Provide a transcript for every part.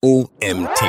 OMT.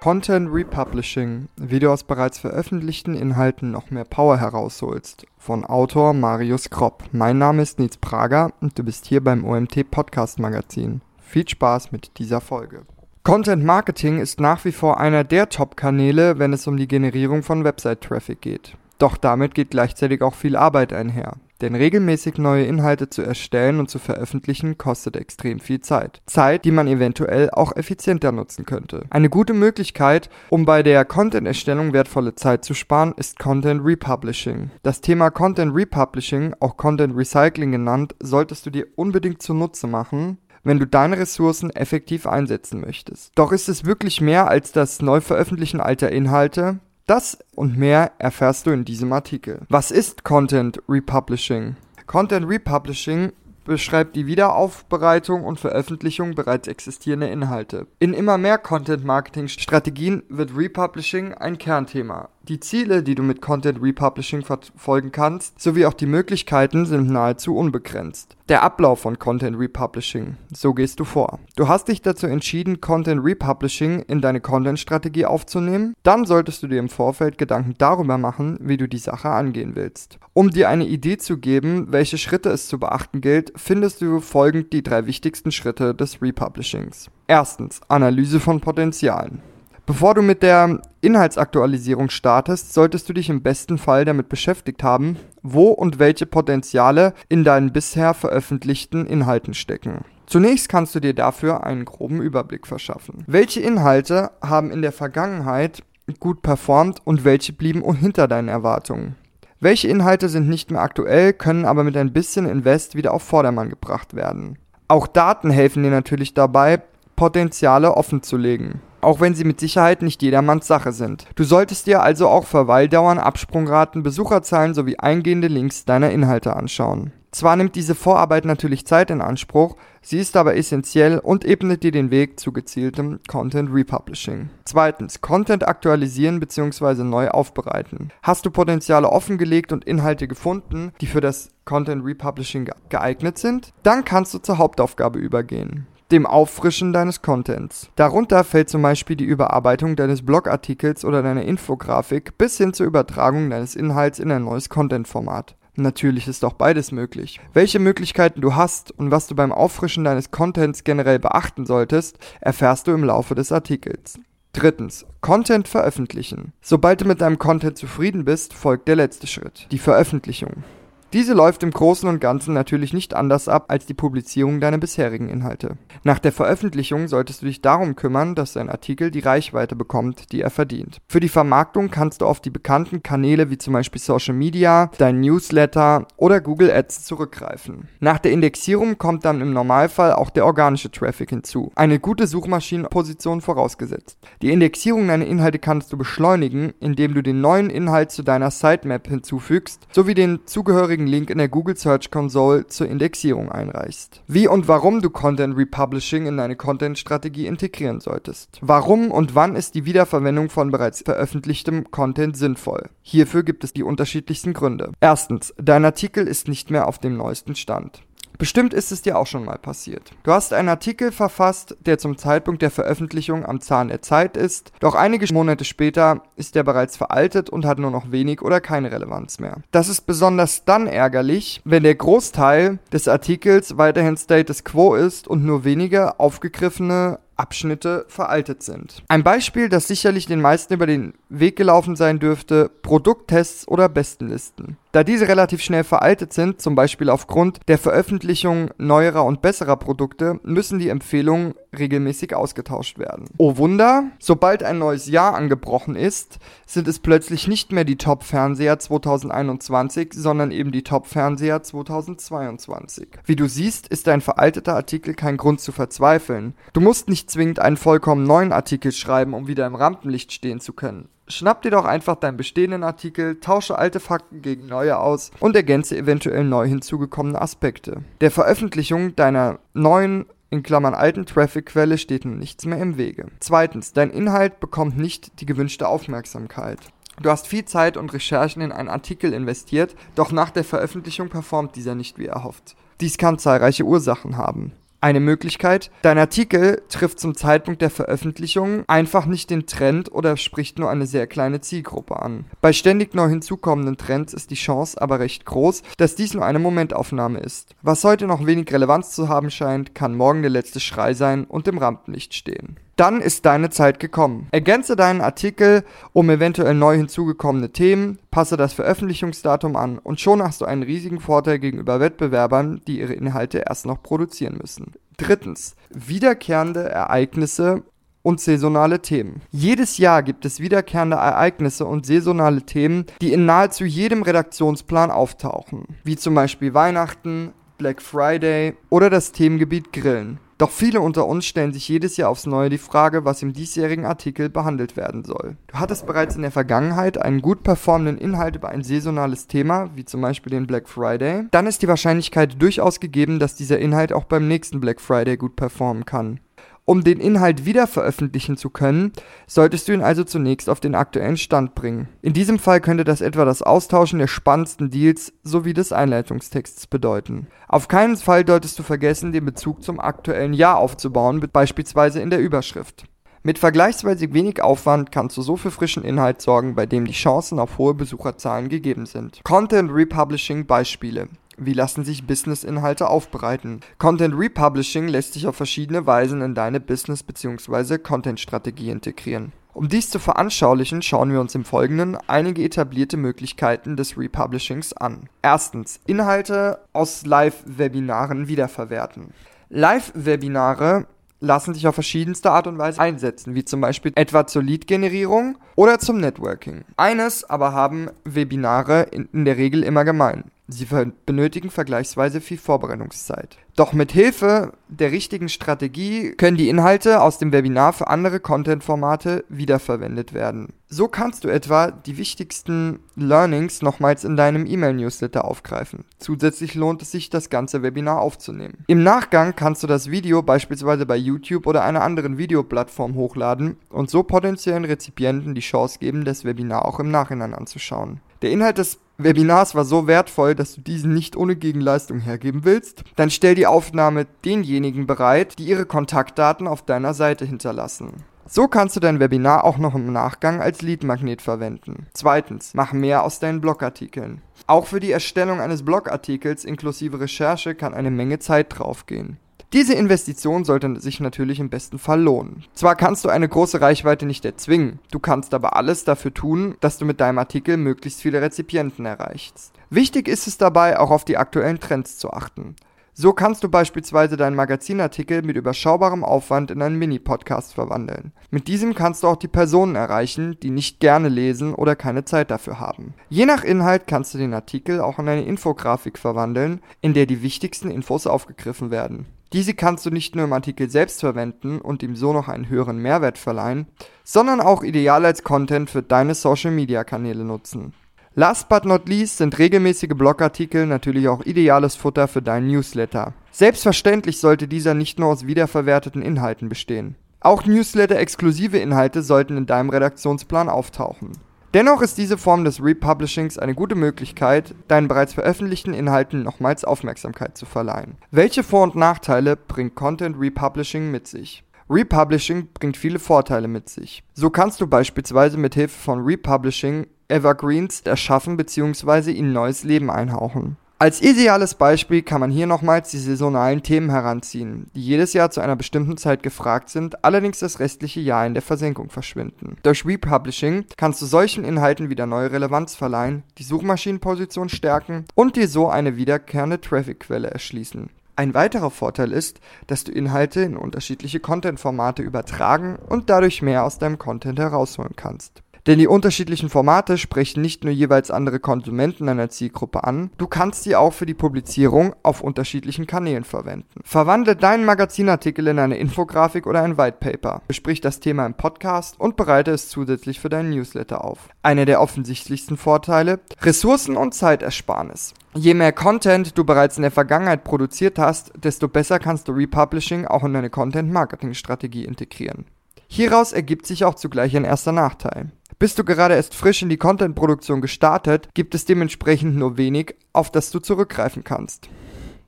Content Republishing, wie du aus bereits veröffentlichten Inhalten noch mehr Power herausholst. Von Autor Marius Kropp. Mein Name ist Nils Prager und du bist hier beim OMT Podcast Magazin. Viel Spaß mit dieser Folge. Content Marketing ist nach wie vor einer der Top-Kanäle, wenn es um die Generierung von Website-Traffic geht. Doch damit geht gleichzeitig auch viel Arbeit einher. Denn regelmäßig neue Inhalte zu erstellen und zu veröffentlichen kostet extrem viel Zeit. Zeit, die man eventuell auch effizienter nutzen könnte. Eine gute Möglichkeit, um bei der Content-Erstellung wertvolle Zeit zu sparen, ist Content Republishing. Das Thema Content Republishing, auch Content Recycling genannt, solltest du dir unbedingt zunutze machen, wenn du deine Ressourcen effektiv einsetzen möchtest. Doch ist es wirklich mehr als das Neuveröffentlichen alter Inhalte? Das und mehr erfährst du in diesem Artikel. Was ist Content Republishing? Content Republishing beschreibt die Wiederaufbereitung und Veröffentlichung bereits existierender Inhalte. In immer mehr Content-Marketing-Strategien wird Republishing ein Kernthema. Die Ziele, die du mit Content Republishing verfolgen kannst, sowie auch die Möglichkeiten sind nahezu unbegrenzt. Der Ablauf von Content Republishing. So gehst du vor. Du hast dich dazu entschieden, Content Republishing in deine Content-Strategie aufzunehmen. Dann solltest du dir im Vorfeld Gedanken darüber machen, wie du die Sache angehen willst. Um dir eine Idee zu geben, welche Schritte es zu beachten gilt, findest du folgend die drei wichtigsten Schritte des Republishings. Erstens, Analyse von Potenzialen. Bevor du mit der Inhaltsaktualisierung startest, solltest du dich im besten Fall damit beschäftigt haben, wo und welche Potenziale in deinen bisher veröffentlichten Inhalten stecken. Zunächst kannst du dir dafür einen groben Überblick verschaffen. Welche Inhalte haben in der Vergangenheit gut performt und welche blieben hinter deinen Erwartungen? Welche Inhalte sind nicht mehr aktuell, können aber mit ein bisschen Invest wieder auf Vordermann gebracht werden? Auch Daten helfen dir natürlich dabei, Potenziale offenzulegen auch wenn sie mit Sicherheit nicht jedermanns Sache sind. Du solltest dir also auch Verweildauern, Absprungraten, Besucherzahlen sowie eingehende Links deiner Inhalte anschauen. Zwar nimmt diese Vorarbeit natürlich Zeit in Anspruch, sie ist aber essentiell und ebnet dir den Weg zu gezieltem Content Republishing. Zweitens, Content aktualisieren bzw. neu aufbereiten. Hast du Potenziale offengelegt und Inhalte gefunden, die für das Content Republishing geeignet sind? Dann kannst du zur Hauptaufgabe übergehen dem Auffrischen deines Contents. Darunter fällt zum Beispiel die Überarbeitung deines Blogartikels oder deiner Infografik bis hin zur Übertragung deines Inhalts in ein neues Content-Format. Natürlich ist auch beides möglich. Welche Möglichkeiten du hast und was du beim Auffrischen deines Contents generell beachten solltest, erfährst du im Laufe des Artikels. Drittens, Content veröffentlichen. Sobald du mit deinem Content zufrieden bist, folgt der letzte Schritt, die Veröffentlichung. Diese läuft im Großen und Ganzen natürlich nicht anders ab als die Publizierung deiner bisherigen Inhalte. Nach der Veröffentlichung solltest du dich darum kümmern, dass dein Artikel die Reichweite bekommt, die er verdient. Für die Vermarktung kannst du auf die bekannten Kanäle wie zum Beispiel Social Media, dein Newsletter oder Google Ads zurückgreifen. Nach der Indexierung kommt dann im Normalfall auch der organische Traffic hinzu. Eine gute Suchmaschinenposition vorausgesetzt. Die Indexierung deiner Inhalte kannst du beschleunigen, indem du den neuen Inhalt zu deiner Sitemap hinzufügst, sowie den zugehörigen zugehörigen Link in der Google Search Console zur Indexierung einreichst. Wie und warum du Content Republishing in deine Content-Strategie integrieren solltest. Warum und wann ist die Wiederverwendung von bereits veröffentlichtem Content sinnvoll? Hierfür gibt es die unterschiedlichsten Gründe. Erstens, dein Artikel ist nicht mehr auf dem neuesten Stand. Bestimmt ist es dir auch schon mal passiert. Du hast einen Artikel verfasst, der zum Zeitpunkt der Veröffentlichung am Zahn der Zeit ist, doch einige Monate später ist er bereits veraltet und hat nur noch wenig oder keine Relevanz mehr. Das ist besonders dann ärgerlich, wenn der Großteil des Artikels weiterhin Status Quo ist und nur wenige aufgegriffene Abschnitte veraltet sind. Ein Beispiel, das sicherlich den meisten über den Weg gelaufen sein dürfte, Produkttests oder Bestenlisten. Da diese relativ schnell veraltet sind, zum Beispiel aufgrund der Veröffentlichung neuerer und besserer Produkte, müssen die Empfehlungen regelmäßig ausgetauscht werden. Oh Wunder, sobald ein neues Jahr angebrochen ist, sind es plötzlich nicht mehr die Top-Fernseher 2021, sondern eben die Top-Fernseher 2022. Wie du siehst, ist ein veralteter Artikel kein Grund zu verzweifeln. Du musst nicht zwingend einen vollkommen neuen Artikel schreiben, um wieder im Rampenlicht stehen zu können. Schnapp dir doch einfach deinen bestehenden Artikel, tausche alte Fakten gegen neue aus und ergänze eventuell neu hinzugekommene Aspekte. Der Veröffentlichung deiner neuen in Klammern alten Traffic-Quelle steht nun nichts mehr im Wege. Zweitens, dein Inhalt bekommt nicht die gewünschte Aufmerksamkeit. Du hast viel Zeit und Recherchen in einen Artikel investiert, doch nach der Veröffentlichung performt dieser nicht wie erhofft. Dies kann zahlreiche Ursachen haben. Eine Möglichkeit, dein Artikel trifft zum Zeitpunkt der Veröffentlichung einfach nicht den Trend oder spricht nur eine sehr kleine Zielgruppe an. Bei ständig neu hinzukommenden Trends ist die Chance aber recht groß, dass dies nur eine Momentaufnahme ist. Was heute noch wenig Relevanz zu haben scheint, kann morgen der letzte Schrei sein und im Rampenlicht stehen dann ist deine Zeit gekommen. Ergänze deinen Artikel um eventuell neu hinzugekommene Themen, passe das Veröffentlichungsdatum an und schon hast du einen riesigen Vorteil gegenüber Wettbewerbern, die ihre Inhalte erst noch produzieren müssen. Drittens, wiederkehrende Ereignisse und saisonale Themen. Jedes Jahr gibt es wiederkehrende Ereignisse und saisonale Themen, die in nahezu jedem Redaktionsplan auftauchen, wie zum Beispiel Weihnachten, Black Friday oder das Themengebiet Grillen. Doch viele unter uns stellen sich jedes Jahr aufs Neue die Frage, was im diesjährigen Artikel behandelt werden soll. Du hattest bereits in der Vergangenheit einen gut performenden Inhalt über ein saisonales Thema, wie zum Beispiel den Black Friday. Dann ist die Wahrscheinlichkeit durchaus gegeben, dass dieser Inhalt auch beim nächsten Black Friday gut performen kann. Um den Inhalt wieder veröffentlichen zu können, solltest du ihn also zunächst auf den aktuellen Stand bringen. In diesem Fall könnte das etwa das Austauschen der spannendsten Deals sowie des Einleitungstexts bedeuten. Auf keinen Fall solltest du vergessen, den Bezug zum aktuellen Jahr aufzubauen, beispielsweise in der Überschrift. Mit vergleichsweise wenig Aufwand kannst du so für frischen Inhalt sorgen, bei dem die Chancen auf hohe Besucherzahlen gegeben sind. Content Republishing Beispiele wie lassen sich Business-Inhalte aufbereiten? Content Republishing lässt sich auf verschiedene Weisen in deine Business- bzw. Content-Strategie integrieren. Um dies zu veranschaulichen, schauen wir uns im Folgenden einige etablierte Möglichkeiten des Republishings an. Erstens, Inhalte aus Live-Webinaren wiederverwerten. Live-Webinare lassen sich auf verschiedenste Art und Weise einsetzen, wie zum Beispiel etwa zur Lead-Generierung oder zum Networking. Eines aber haben Webinare in, in der Regel immer gemein. Sie benötigen vergleichsweise viel Vorbereitungszeit. Doch mit Hilfe der richtigen Strategie können die Inhalte aus dem Webinar für andere Content-Formate wiederverwendet werden. So kannst du etwa die wichtigsten Learnings nochmals in deinem E-Mail-Newsletter aufgreifen. Zusätzlich lohnt es sich, das ganze Webinar aufzunehmen. Im Nachgang kannst du das Video beispielsweise bei YouTube oder einer anderen Videoplattform hochladen und so potenziellen Rezipienten die Chance geben, das Webinar auch im Nachhinein anzuschauen. Der Inhalt des Webinars war so wertvoll, dass du diesen nicht ohne Gegenleistung hergeben willst, dann stell die Aufnahme denjenigen bereit, die ihre Kontaktdaten auf deiner Seite hinterlassen. So kannst du dein Webinar auch noch im Nachgang als Leadmagnet verwenden. Zweitens, mach mehr aus deinen Blogartikeln. Auch für die Erstellung eines Blogartikels inklusive Recherche kann eine Menge Zeit draufgehen. Diese Investition sollte sich natürlich im besten Fall lohnen. Zwar kannst du eine große Reichweite nicht erzwingen, du kannst aber alles dafür tun, dass du mit deinem Artikel möglichst viele Rezipienten erreichst. Wichtig ist es dabei, auch auf die aktuellen Trends zu achten. So kannst du beispielsweise deinen Magazinartikel mit überschaubarem Aufwand in einen Mini-Podcast verwandeln. Mit diesem kannst du auch die Personen erreichen, die nicht gerne lesen oder keine Zeit dafür haben. Je nach Inhalt kannst du den Artikel auch in eine Infografik verwandeln, in der die wichtigsten Infos aufgegriffen werden. Diese kannst du nicht nur im Artikel selbst verwenden und ihm so noch einen höheren Mehrwert verleihen, sondern auch ideal als Content für deine Social-Media-Kanäle nutzen. Last but not least sind regelmäßige Blogartikel natürlich auch ideales Futter für deinen Newsletter. Selbstverständlich sollte dieser nicht nur aus wiederverwerteten Inhalten bestehen. Auch Newsletter-exklusive Inhalte sollten in deinem Redaktionsplan auftauchen. Dennoch ist diese Form des Republishings eine gute Möglichkeit, deinen bereits veröffentlichten Inhalten nochmals Aufmerksamkeit zu verleihen. Welche Vor- und Nachteile bringt Content Republishing mit sich? Republishing bringt viele Vorteile mit sich. So kannst du beispielsweise mit Hilfe von Republishing Evergreens erschaffen bzw. ihnen neues Leben einhauchen. Als ideales Beispiel kann man hier nochmals die saisonalen Themen heranziehen, die jedes Jahr zu einer bestimmten Zeit gefragt sind, allerdings das restliche Jahr in der Versenkung verschwinden. Durch Republishing kannst du solchen Inhalten wieder neue Relevanz verleihen, die Suchmaschinenposition stärken und dir so eine wiederkehrende Trafficquelle erschließen. Ein weiterer Vorteil ist, dass du Inhalte in unterschiedliche Content-Formate übertragen und dadurch mehr aus deinem Content herausholen kannst. Denn die unterschiedlichen Formate sprechen nicht nur jeweils andere Konsumenten einer Zielgruppe an, du kannst sie auch für die Publizierung auf unterschiedlichen Kanälen verwenden. Verwandle deinen Magazinartikel in eine Infografik oder ein White Paper, besprich das Thema im Podcast und bereite es zusätzlich für deinen Newsletter auf. Einer der offensichtlichsten Vorteile, Ressourcen und Zeitersparnis. Je mehr Content du bereits in der Vergangenheit produziert hast, desto besser kannst du Republishing auch in deine Content-Marketing-Strategie integrieren. Hieraus ergibt sich auch zugleich ein erster Nachteil. Bist du gerade erst frisch in die Content-Produktion gestartet, gibt es dementsprechend nur wenig, auf das du zurückgreifen kannst.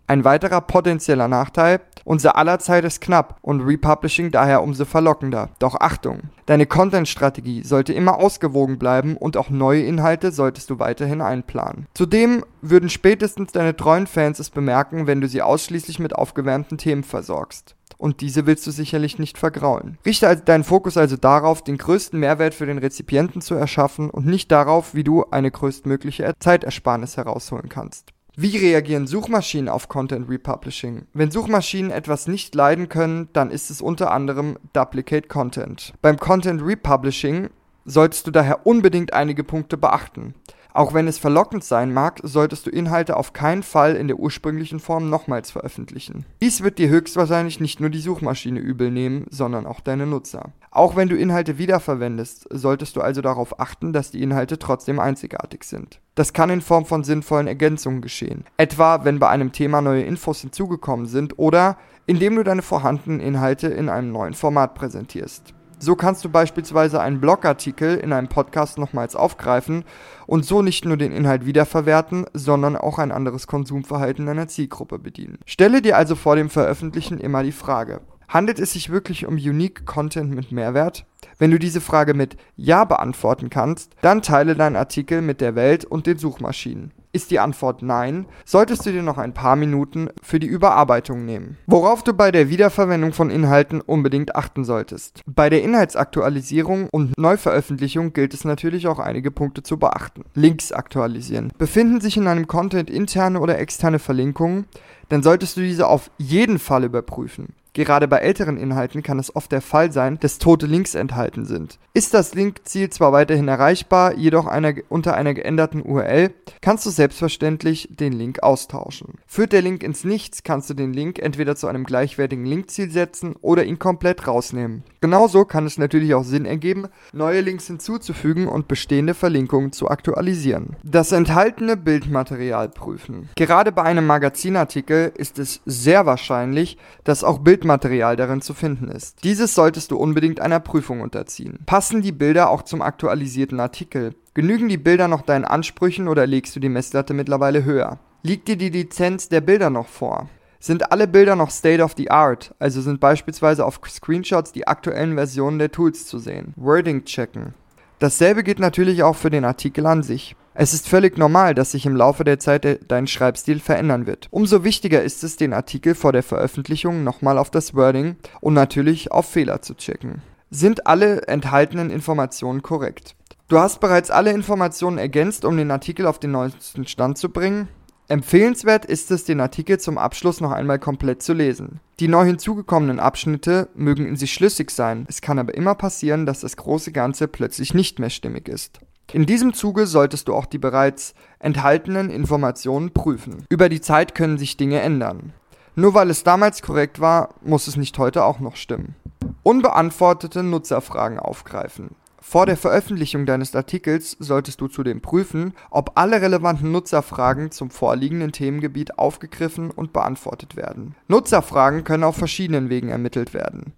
Ein weiterer potenzieller Nachteil, unser aller Zeit ist knapp und Republishing daher umso verlockender. Doch Achtung, deine Content-Strategie sollte immer ausgewogen bleiben und auch neue Inhalte solltest du weiterhin einplanen. Zudem würden spätestens deine treuen Fans es bemerken, wenn du sie ausschließlich mit aufgewärmten Themen versorgst und diese willst du sicherlich nicht vergraulen. Richte also deinen Fokus also darauf, den größten Mehrwert für den Rezipienten zu erschaffen und nicht darauf, wie du eine größtmögliche Zeitersparnis herausholen kannst. Wie reagieren Suchmaschinen auf Content Republishing? Wenn Suchmaschinen etwas nicht leiden können, dann ist es unter anderem Duplicate Content. Beim Content Republishing solltest du daher unbedingt einige Punkte beachten. Auch wenn es verlockend sein mag, solltest du Inhalte auf keinen Fall in der ursprünglichen Form nochmals veröffentlichen. Dies wird dir höchstwahrscheinlich nicht nur die Suchmaschine übel nehmen, sondern auch deine Nutzer. Auch wenn du Inhalte wiederverwendest, solltest du also darauf achten, dass die Inhalte trotzdem einzigartig sind. Das kann in Form von sinnvollen Ergänzungen geschehen, etwa wenn bei einem Thema neue Infos hinzugekommen sind oder indem du deine vorhandenen Inhalte in einem neuen Format präsentierst. So kannst du beispielsweise einen Blogartikel in einem Podcast nochmals aufgreifen und so nicht nur den Inhalt wiederverwerten, sondern auch ein anderes Konsumverhalten deiner Zielgruppe bedienen. Stelle dir also vor dem Veröffentlichen immer die Frage, handelt es sich wirklich um Unique Content mit Mehrwert? Wenn du diese Frage mit Ja beantworten kannst, dann teile deinen Artikel mit der Welt und den Suchmaschinen. Ist die Antwort nein, solltest du dir noch ein paar Minuten für die Überarbeitung nehmen. Worauf du bei der Wiederverwendung von Inhalten unbedingt achten solltest. Bei der Inhaltsaktualisierung und Neuveröffentlichung gilt es natürlich auch einige Punkte zu beachten. Links aktualisieren. Befinden sich in einem Content interne oder externe Verlinkungen, dann solltest du diese auf jeden Fall überprüfen. Gerade bei älteren Inhalten kann es oft der Fall sein, dass tote Links enthalten sind. Ist das Linkziel zwar weiterhin erreichbar, jedoch einer, unter einer geänderten URL, kannst du selbstverständlich den Link austauschen. Führt der Link ins Nichts, kannst du den Link entweder zu einem gleichwertigen Linkziel setzen oder ihn komplett rausnehmen. Genauso kann es natürlich auch Sinn ergeben, neue Links hinzuzufügen und bestehende Verlinkungen zu aktualisieren. Das enthaltene Bildmaterial prüfen. Gerade bei einem Magazinartikel ist es sehr wahrscheinlich, dass auch Bild Bildmaterial darin zu finden ist. Dieses solltest du unbedingt einer Prüfung unterziehen. Passen die Bilder auch zum aktualisierten Artikel? Genügen die Bilder noch deinen Ansprüchen oder legst du die Messlatte mittlerweile höher? Liegt dir die Lizenz der Bilder noch vor? Sind alle Bilder noch State of the Art, also sind beispielsweise auf Screenshots die aktuellen Versionen der Tools zu sehen? Wording checken. Dasselbe gilt natürlich auch für den Artikel an sich. Es ist völlig normal, dass sich im Laufe der Zeit dein Schreibstil verändern wird. Umso wichtiger ist es, den Artikel vor der Veröffentlichung nochmal auf das Wording und natürlich auf Fehler zu checken. Sind alle enthaltenen Informationen korrekt? Du hast bereits alle Informationen ergänzt, um den Artikel auf den neuesten Stand zu bringen. Empfehlenswert ist es, den Artikel zum Abschluss noch einmal komplett zu lesen. Die neu hinzugekommenen Abschnitte mögen in sich schlüssig sein, es kann aber immer passieren, dass das große Ganze plötzlich nicht mehr stimmig ist. In diesem Zuge solltest du auch die bereits enthaltenen Informationen prüfen. Über die Zeit können sich Dinge ändern. Nur weil es damals korrekt war, muss es nicht heute auch noch stimmen. Unbeantwortete Nutzerfragen aufgreifen. Vor der Veröffentlichung deines Artikels solltest du zudem prüfen, ob alle relevanten Nutzerfragen zum vorliegenden Themengebiet aufgegriffen und beantwortet werden. Nutzerfragen können auf verschiedenen Wegen ermittelt werden.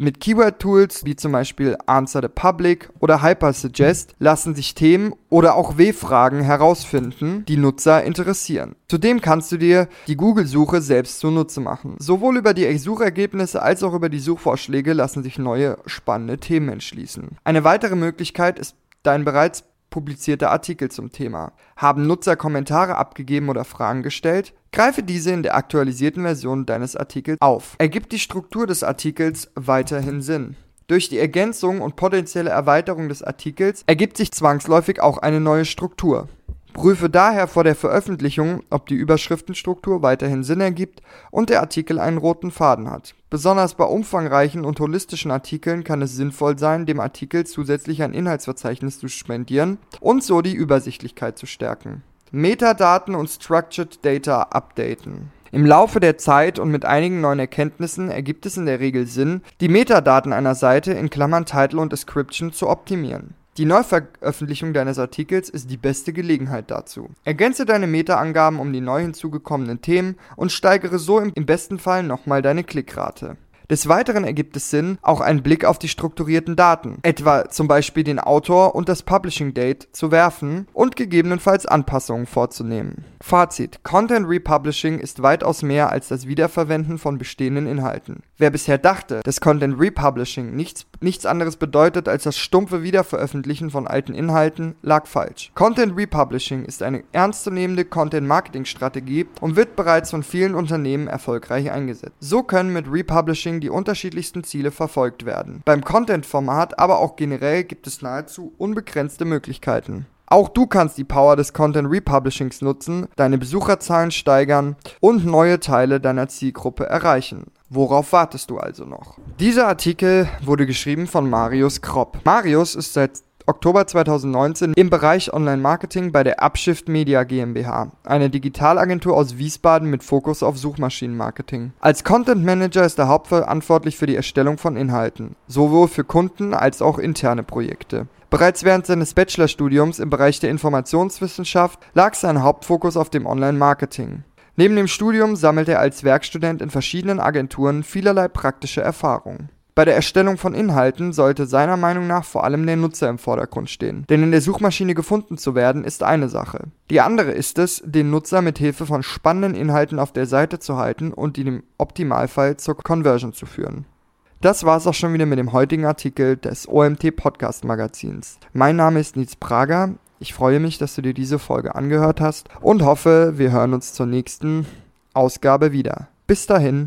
Mit Keyword-Tools wie zum Beispiel Answer the Public oder Hypersuggest lassen sich Themen oder auch W-Fragen herausfinden, die Nutzer interessieren. Zudem kannst du dir die Google-Suche selbst zunutze machen. Sowohl über die Suchergebnisse als auch über die Suchvorschläge lassen sich neue spannende Themen entschließen. Eine weitere Möglichkeit ist dein bereits publizierte Artikel zum Thema. Haben Nutzer Kommentare abgegeben oder Fragen gestellt? Greife diese in der aktualisierten Version deines Artikels auf. Ergibt die Struktur des Artikels weiterhin Sinn? Durch die Ergänzung und potenzielle Erweiterung des Artikels ergibt sich zwangsläufig auch eine neue Struktur. Prüfe daher vor der Veröffentlichung, ob die Überschriftenstruktur weiterhin Sinn ergibt und der Artikel einen roten Faden hat. Besonders bei umfangreichen und holistischen Artikeln kann es sinnvoll sein, dem Artikel zusätzlich ein Inhaltsverzeichnis zu spendieren und so die Übersichtlichkeit zu stärken. Metadaten und Structured Data updaten. Im Laufe der Zeit und mit einigen neuen Erkenntnissen ergibt es in der Regel Sinn, die Metadaten einer Seite in Klammern Title und Description zu optimieren. Die Neuveröffentlichung deines Artikels ist die beste Gelegenheit dazu. Ergänze deine Meta-Angaben um die neu hinzugekommenen Themen und steigere so im besten Fall nochmal deine Klickrate. Des Weiteren ergibt es Sinn, auch einen Blick auf die strukturierten Daten, etwa zum Beispiel den Autor und das Publishing Date, zu werfen und gegebenenfalls Anpassungen vorzunehmen. Fazit: Content Republishing ist weitaus mehr als das Wiederverwenden von bestehenden Inhalten. Wer bisher dachte, dass Content Republishing nichts, nichts anderes bedeutet als das stumpfe Wiederveröffentlichen von alten Inhalten, lag falsch. Content Republishing ist eine ernstzunehmende Content-Marketing-Strategie und wird bereits von vielen Unternehmen erfolgreich eingesetzt. So können mit Republishing die unterschiedlichsten Ziele verfolgt werden. Beim Content-Format, aber auch generell gibt es nahezu unbegrenzte Möglichkeiten. Auch du kannst die Power des Content Republishings nutzen, deine Besucherzahlen steigern und neue Teile deiner Zielgruppe erreichen. Worauf wartest du also noch? Dieser Artikel wurde geschrieben von Marius Kropp. Marius ist seit Oktober 2019 im Bereich Online-Marketing bei der Upshift Media GmbH, eine Digitalagentur aus Wiesbaden mit Fokus auf Suchmaschinenmarketing. Als Content Manager ist er hauptverantwortlich für die Erstellung von Inhalten, sowohl für Kunden als auch interne Projekte. Bereits während seines Bachelorstudiums im Bereich der Informationswissenschaft lag sein Hauptfokus auf dem Online-Marketing. Neben dem Studium sammelte er als Werkstudent in verschiedenen Agenturen vielerlei praktische Erfahrungen. Bei der Erstellung von Inhalten sollte seiner Meinung nach vor allem der Nutzer im Vordergrund stehen. Denn in der Suchmaschine gefunden zu werden, ist eine Sache. Die andere ist es, den Nutzer mit Hilfe von spannenden Inhalten auf der Seite zu halten und ihn im Optimalfall zur Conversion zu führen. Das war's auch schon wieder mit dem heutigen Artikel des OMT Podcast Magazins. Mein Name ist Nils Prager. Ich freue mich, dass du dir diese Folge angehört hast und hoffe, wir hören uns zur nächsten Ausgabe wieder. Bis dahin.